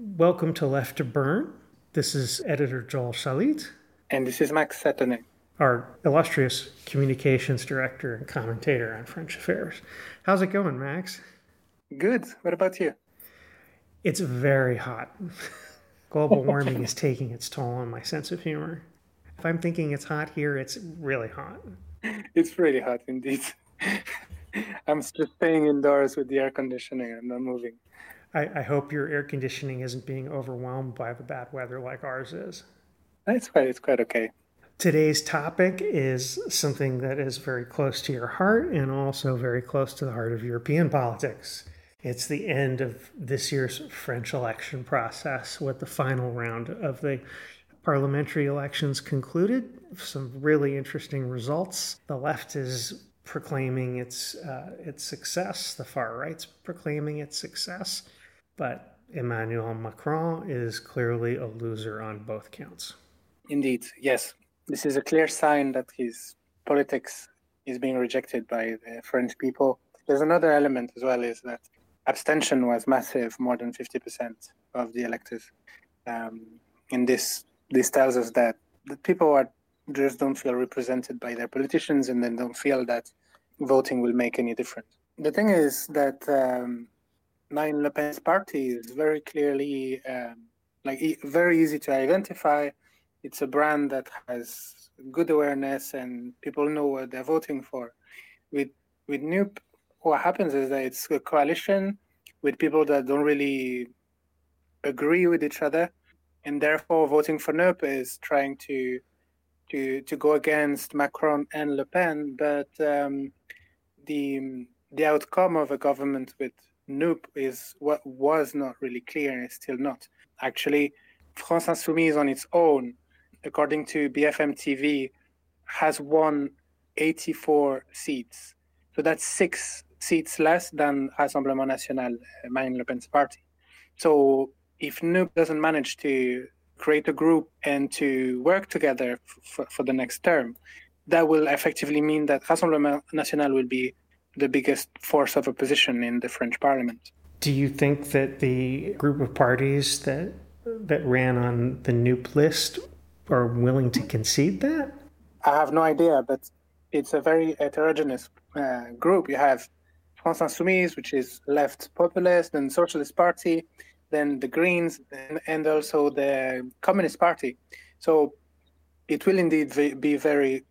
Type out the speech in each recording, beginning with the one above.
Welcome to Left to Burn. This is editor Joel Schalit. And this is Max Sattonay. Our illustrious communications director and commentator on French affairs. How's it going, Max? Good. What about you? It's very hot. Global warming is taking its toll on my sense of humor. If I'm thinking it's hot here, it's really hot. It's really hot indeed. I'm just staying indoors with the air conditioning. I'm not moving. I, I, hope your air conditioning isn't being overwhelmed by the bad weather like ours is. It's quite, it's quite okay. Today's topic is something that is very close to your heart and also very close to the heart of European politics. It's the end of this year's French election process with the final round of the parliamentary elections concluded. Some really interesting results. The left is proclaiming its uh, its success. The far right's proclaiming its success, but Emmanuel Macron is clearly a loser on both counts. Indeed, yes, this is a clear sign that his politics is being rejected by the French people. There's another element as well: is that abstention was massive, more than 50% of the electors. Um, and this this tells us that the people are just don't feel represented by their politicians, and then don't feel that voting will make any difference. The thing is that um, Marine Le Pen's party is very clearly um, like very easy to identify. It's a brand that has good awareness, and people know what they're voting for. With with NUP, what happens is that it's a coalition with people that don't really agree with each other, and therefore voting for NUP is trying to to to go against Macron and Le Pen. But um, the the outcome of a government with NUP is what was not really clear and is still not. Actually, France Insoumise on its own, according to BFM TV, has won 84 seats. So that's six seats less than Rassemblement National, uh, Marine Le Pen's party. So if NUP doesn't manage to create a group and to work together for, for the next term, that will effectively mean that Rassemblement National will be the biggest force of opposition in the French parliament. Do you think that the group of parties that that ran on the NUP list are willing to concede that? I have no idea, but it's a very heterogeneous uh, group. You have France Insoumise, which is left populist, then Socialist Party, then the Greens, and, and also the Communist Party. So it will indeed be very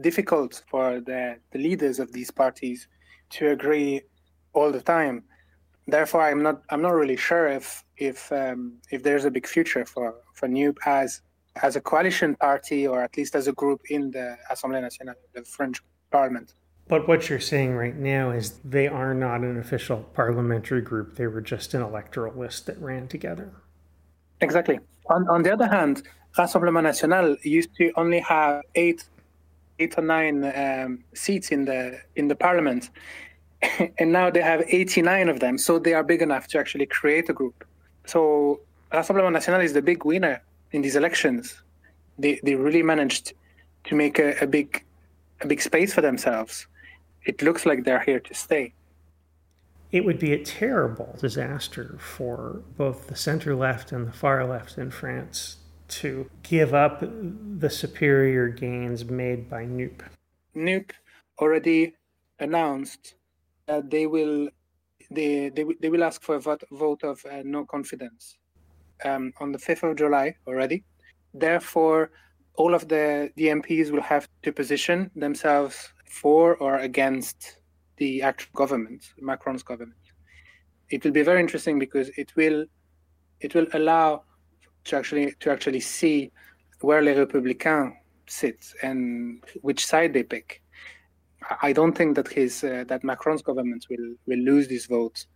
difficult for the, the leaders of these parties to agree all the time. Therefore, I'm not I'm not really sure if if um, if there's a big future for for NUP as as a coalition party or at least as a group in the Assemblée nationale, the French Parliament. But what you're saying right now is they are not an official parliamentary group. They were just an electoral list that ran together. Exactly. On, on the other hand, Rassemblement National used to only have eight, eight or nine um, seats in the in the parliament, and now they have 89 of them. So they are big enough to actually create a group. So Rassemblement National is the big winner in these elections. They they really managed to make a, a big a big space for themselves it looks like they're here to stay. It would be a terrible disaster for both the center left and the far left in France to give up the superior gains made by NUP. NUP already announced that they will they they, they will ask for a vote, vote of uh, no confidence um, on the 5th of July already. Therefore, all of the, the MPs will have to position themselves for or against the actual government, Macron's government. It will be very interesting because it will it will allow to actually to actually see where les Républicains sit and which side they pick. I don't think that his uh, that Macron's government will will lose these votes.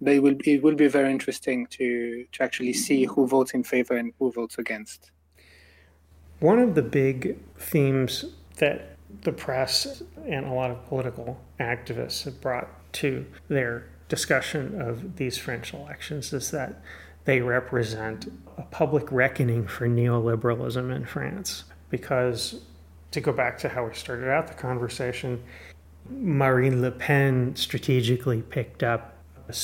But it will it will be very interesting to to actually see who votes in favor and who votes against. One of the big themes that the press and a lot of political activists have brought to their discussion of these French elections is that they represent a public reckoning for neoliberalism in France. Because, to go back to how we started out the conversation, Marine Le Pen strategically picked up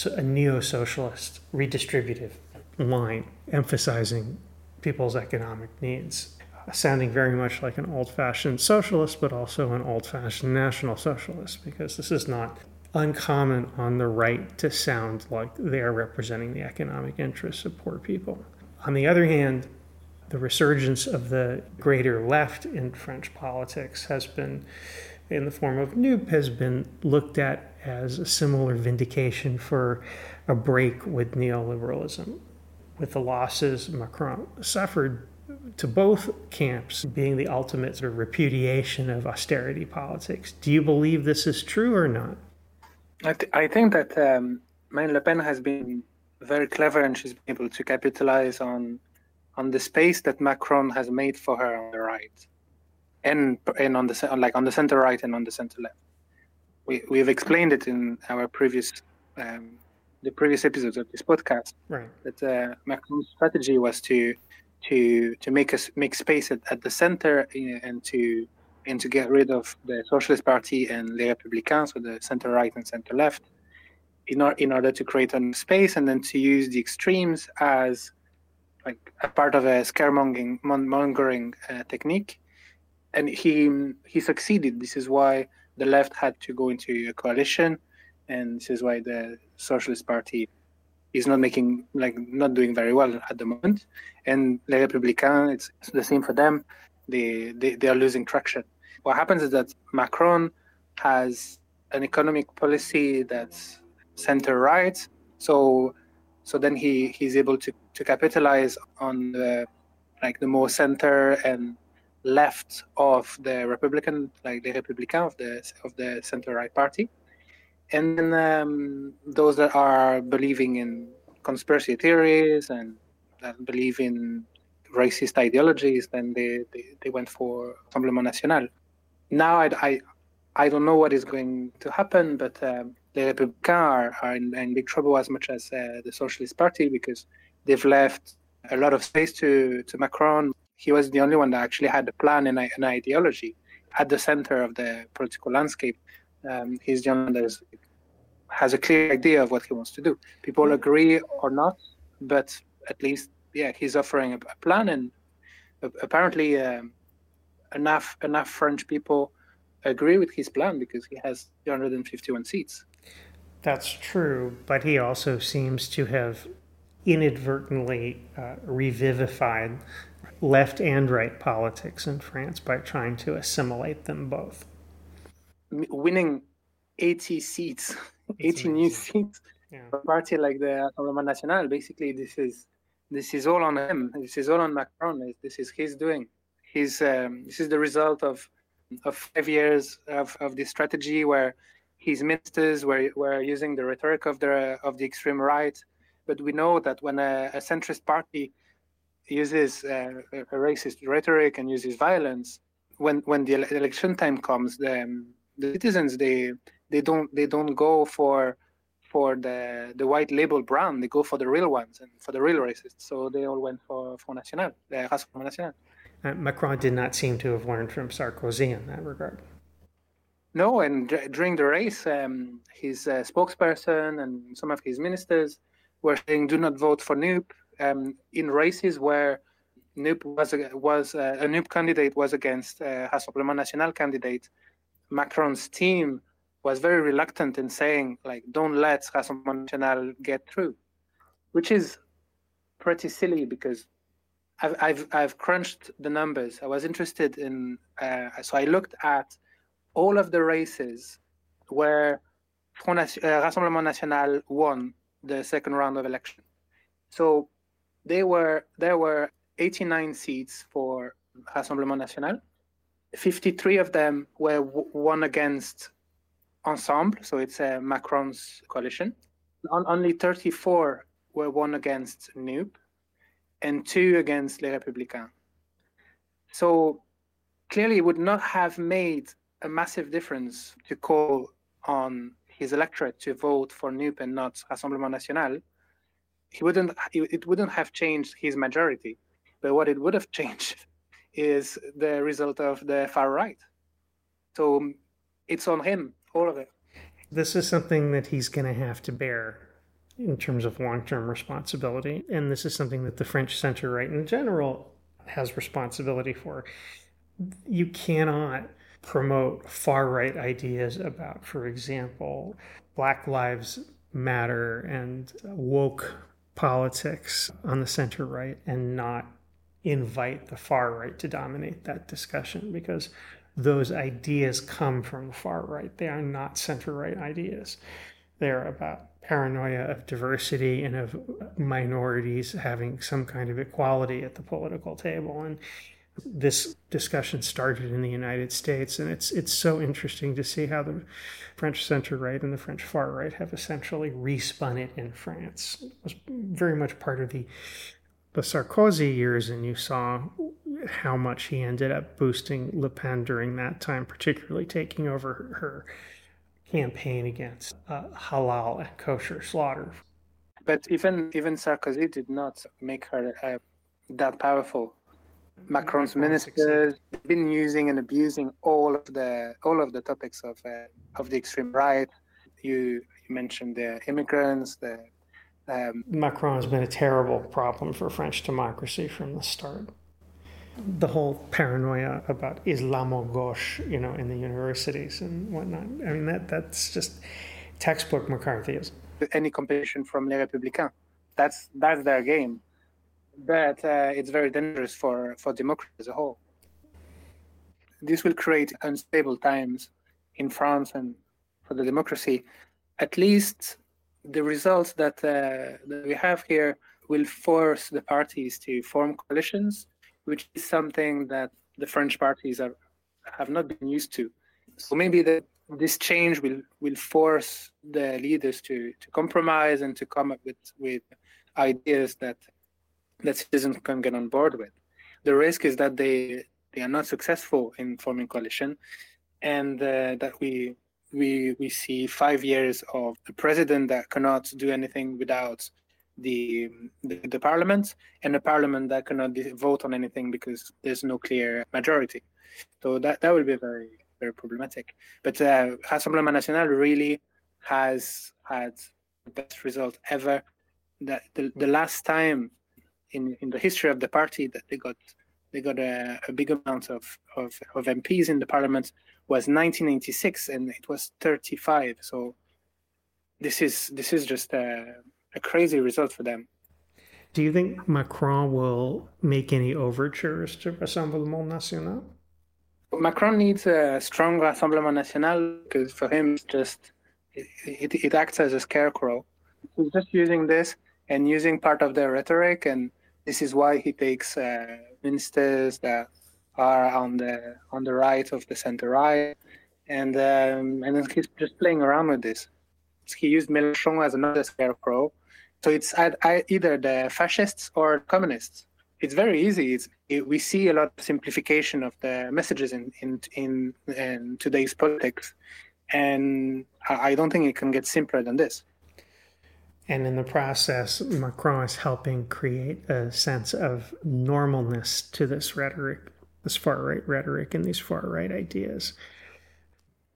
a neo socialist redistributive line emphasizing people's economic needs, sounding very much like an old fashioned socialist, but also an old fashioned national socialist, because this is not uncommon on the right to sound like they are representing the economic interests of poor people. On the other hand, the resurgence of the greater left in French politics has been, in the form of NUP, has been looked at as a similar vindication for a break with neoliberalism. With the losses Macron suffered to both camps being the ultimate sort of repudiation of austerity politics. Do you believe this is true or not? I, th- I think that um, Marine Le Pen has been very clever and she's been able to capitalize on on the space that Macron has made for her on the right, and and on the like on the center right and on the center left. We we have explained it in our previous um, the previous episodes of this podcast. Right. That uh, Macron's strategy was to to to make us make space at, at the center and to and to get rid of the Socialist Party and Les Républicains, so the center right and center left, in, or, in order to create a space and then to use the extremes as like a part of a scaremongering mongering uh, technique. And he he succeeded. This is why the left had to go into a coalition, and this is why the Socialist Party is not making like not doing very well at the moment. And Les Républicains, it's, it's the same for them. They, they they are losing traction. What happens is that Macron has an economic policy that's center right. So so then he he's able to to capitalize on the like the more center and left of the Republican, like the Republican of the of the center right party, and then um, those that are believing in conspiracy theories and that believe in racist ideologies, then they, they, they went for Rassemblement National. Now I, I, I don't know what is going to happen, but um, the Republicans are, are in, in, big trouble as much as uh, the Socialist Party because they've left a lot of space to, to Macron. He was the only one that actually had a plan and an ideology at the center of the political landscape. Um, he's the only one that has a clear idea of what he wants to do. People agree or not, but at least, yeah, he's offering a, a plan, and apparently, um, enough enough French people agree with his plan because he has 251 seats. That's true, but he also seems to have inadvertently uh, revivified left and right politics in France by trying to assimilate them both. Winning 80 seats, 80 new seats yeah. for a party like the Rassemblement National, basically this is this is all on him. This is all on Macron. This is his doing. Um, this is the result of of five years of, of this strategy where his ministers were, were using the rhetoric of the of the extreme right. But we know that when a, a centrist party uses uh, a racist rhetoric and uses violence, when when the election time comes, the, the citizens they they don't they don't go for for the the white label brand. They go for the real ones and for the real racists. So they all went for Front National, the Rassemblement National. Uh, Macron did not seem to have learned from Sarkozy in that regard. No, and d- during the race, um, his uh, spokesperson and some of his ministers were saying do not vote for NUP um, in races where NUP was was uh, a NUP candidate was against a Rassemblement National candidate. Macron's team was very reluctant in saying like don't let Rassemblement National get through, which is pretty silly because I've I've, I've crunched the numbers. I was interested in uh, so I looked at all of the races where Front, uh, Rassemblement National won the second round of election. So they were there were 89 seats for Rassemblement National. 53 of them were w- won against Ensemble, so it's a Macron's coalition. On, only 34 were won against NUP, and two against Les Républicains. So clearly, it would not have made a massive difference to call on his electorate to vote for NUP and not Rassemblement National, he wouldn't. It wouldn't have changed his majority. But what it would have changed is the result of the far right. So it's on him, all of it. This is something that he's going to have to bear in terms of long term responsibility. And this is something that the French center right in general has responsibility for. You cannot promote far right ideas about, for example, Black Lives Matter and woke politics on the center right and not invite the far right to dominate that discussion because those ideas come from the far right. They are not center right ideas. They're about paranoia of diversity and of minorities having some kind of equality at the political table. And this discussion started in the United States, and it's it's so interesting to see how the French center right and the French far right have essentially respun it in France. It was very much part of the the Sarkozy years, and you saw how much he ended up boosting Le Pen during that time, particularly taking over her, campaign against uh, halal and kosher slaughter. But even even Sarkozy did not make her uh, that powerful. Macron's ministers have been using and abusing all of the all of the topics of uh, of the extreme right. You you mentioned the immigrants, the um, Macron has been a terrible problem for French democracy from the start. The whole paranoia about Islamo you know, in the universities and whatnot. I mean, that that's just textbook McCarthyism. Any competition from Les Républicains, that's that's their game. But uh, it's very dangerous for for democracy as a whole. This will create unstable times in France and for the democracy. At least the results that, uh, that we have here will force the parties to form coalitions, which is something that the French parties are, have not been used to. So maybe the, this change will, will force the leaders to, to compromise and to come up with, with ideas that that citizens can get on board with. The risk is that they they are not successful in forming coalition, and uh, that we we we see five years of a president that cannot do anything without the, the, the parliament and a parliament that cannot vote on anything because there's no clear majority. So that that will be very very problematic. But uh, Rassemblement National really has had the best result ever. That the, the last time in in the history of the party that they got they got a, a big amount of, of, of MPs in the parliament was 1986 and it was 35 so this is this is just a, a crazy result for them. Do you think macron will make any overtures to rassemblement national? Macron needs a strong rassemblement national because for him it's just it, it, it acts as a scarecrow. He's just using this and using part of their rhetoric and this is why he takes uh, ministers that are on the on the right of the center right, and um, and he's just playing around with this. He used Mélenchon as another scarecrow, so it's either the fascists or communists. It's very easy. It's, it, we see a lot of simplification of the messages in in in, in today's politics, and I don't think it can get simpler than this. And in the process, Macron is helping create a sense of normalness to this rhetoric this far right rhetoric and these far right ideas.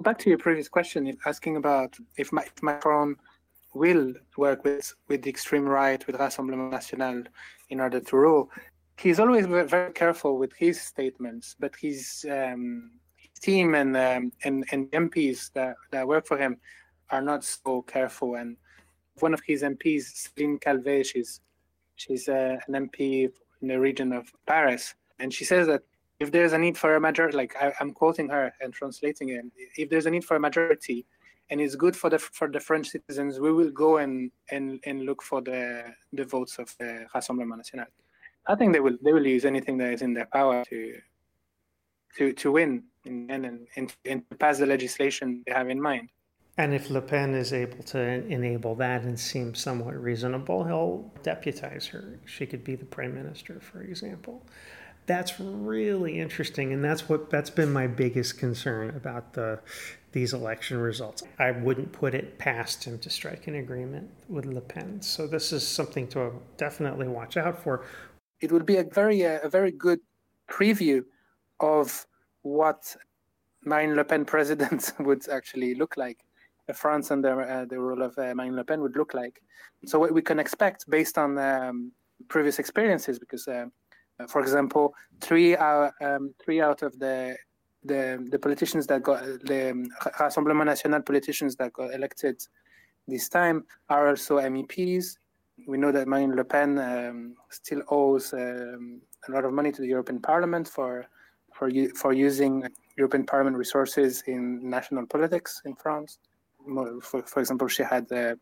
Back to your previous question, asking about if, if Macron will work with, with the extreme right, with Rassemblement National, in order to rule. He's always very careful with his statements, but his, um, his team and, um, and and MPs that, that work for him are not so careful. And one of his MPs, Céline Calvez, she's she's uh, an MP in the region of Paris, and she says that if there's a need for a majority, like I, am quoting her and translating it, if there's a need for a majority, and it's good for the for the French citizens, we will go and and, and look for the the votes of the Rassemblement National. I think they will they will use anything that is in their power to to to win and and, and, and pass the legislation they have in mind. And if Le Pen is able to enable that and seems somewhat reasonable, he'll deputize her. She could be the prime minister, for example that's really interesting and that's what that's been my biggest concern about the these election results i wouldn't put it past him to strike an agreement with le pen so this is something to definitely watch out for it would be a very uh, a very good preview of what marine le pen president would actually look like France under uh, the rule of uh, Marine Le Pen would look like. So what we can expect based on um, previous experiences, because uh, for example, three out um, three out of the the the politicians that got the Rassemblement National politicians that got elected this time are also MEPs. We know that Marine Le Pen um, still owes um, a lot of money to the European Parliament for for for using European Parliament resources in national politics in France. For, for example, she had uh,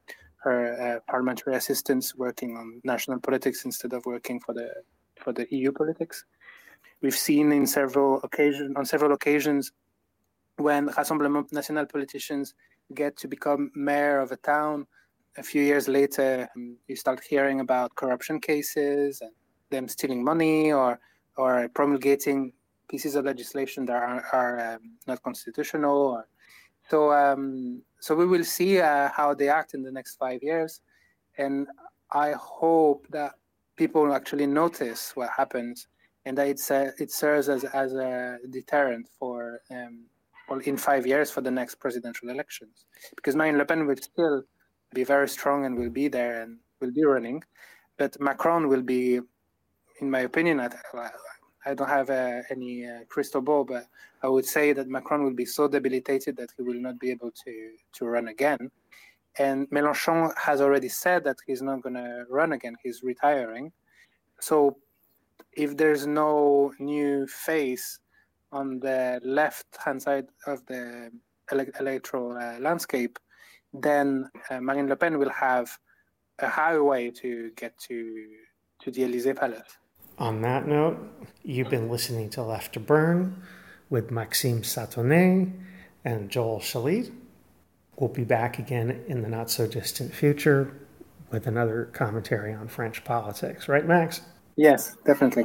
her uh, parliamentary assistants working on national politics instead of working for the for the EU politics. We've seen in several occasions on several occasions when Rassemblement National politicians get to become mayor of a town. A few years later, um, you start hearing about corruption cases and them stealing money or or promulgating pieces of legislation that are, are um, not constitutional. So, um, so we will see uh, how they act in the next five years, and I hope that people actually notice what happens, and that it's uh, it serves as as a deterrent for um, well in five years for the next presidential elections, because Marine Le Pen will still be very strong and will be there and will be running, but Macron will be, in my opinion, I, I don't have uh, any uh, crystal ball, but I would say that Macron will be so debilitated that he will not be able to to run again. And Mélenchon has already said that he's not going to run again. He's retiring. So if there's no new face on the left hand side of the ele- electoral uh, landscape, then uh, Marine Le Pen will have a highway to get to to the Elysee Palace. On that note, you've been listening to Left to Burn with Maxime Sattonay and Joel Schalit. We'll be back again in the not so distant future with another commentary on French politics, right, Max? Yes, definitely.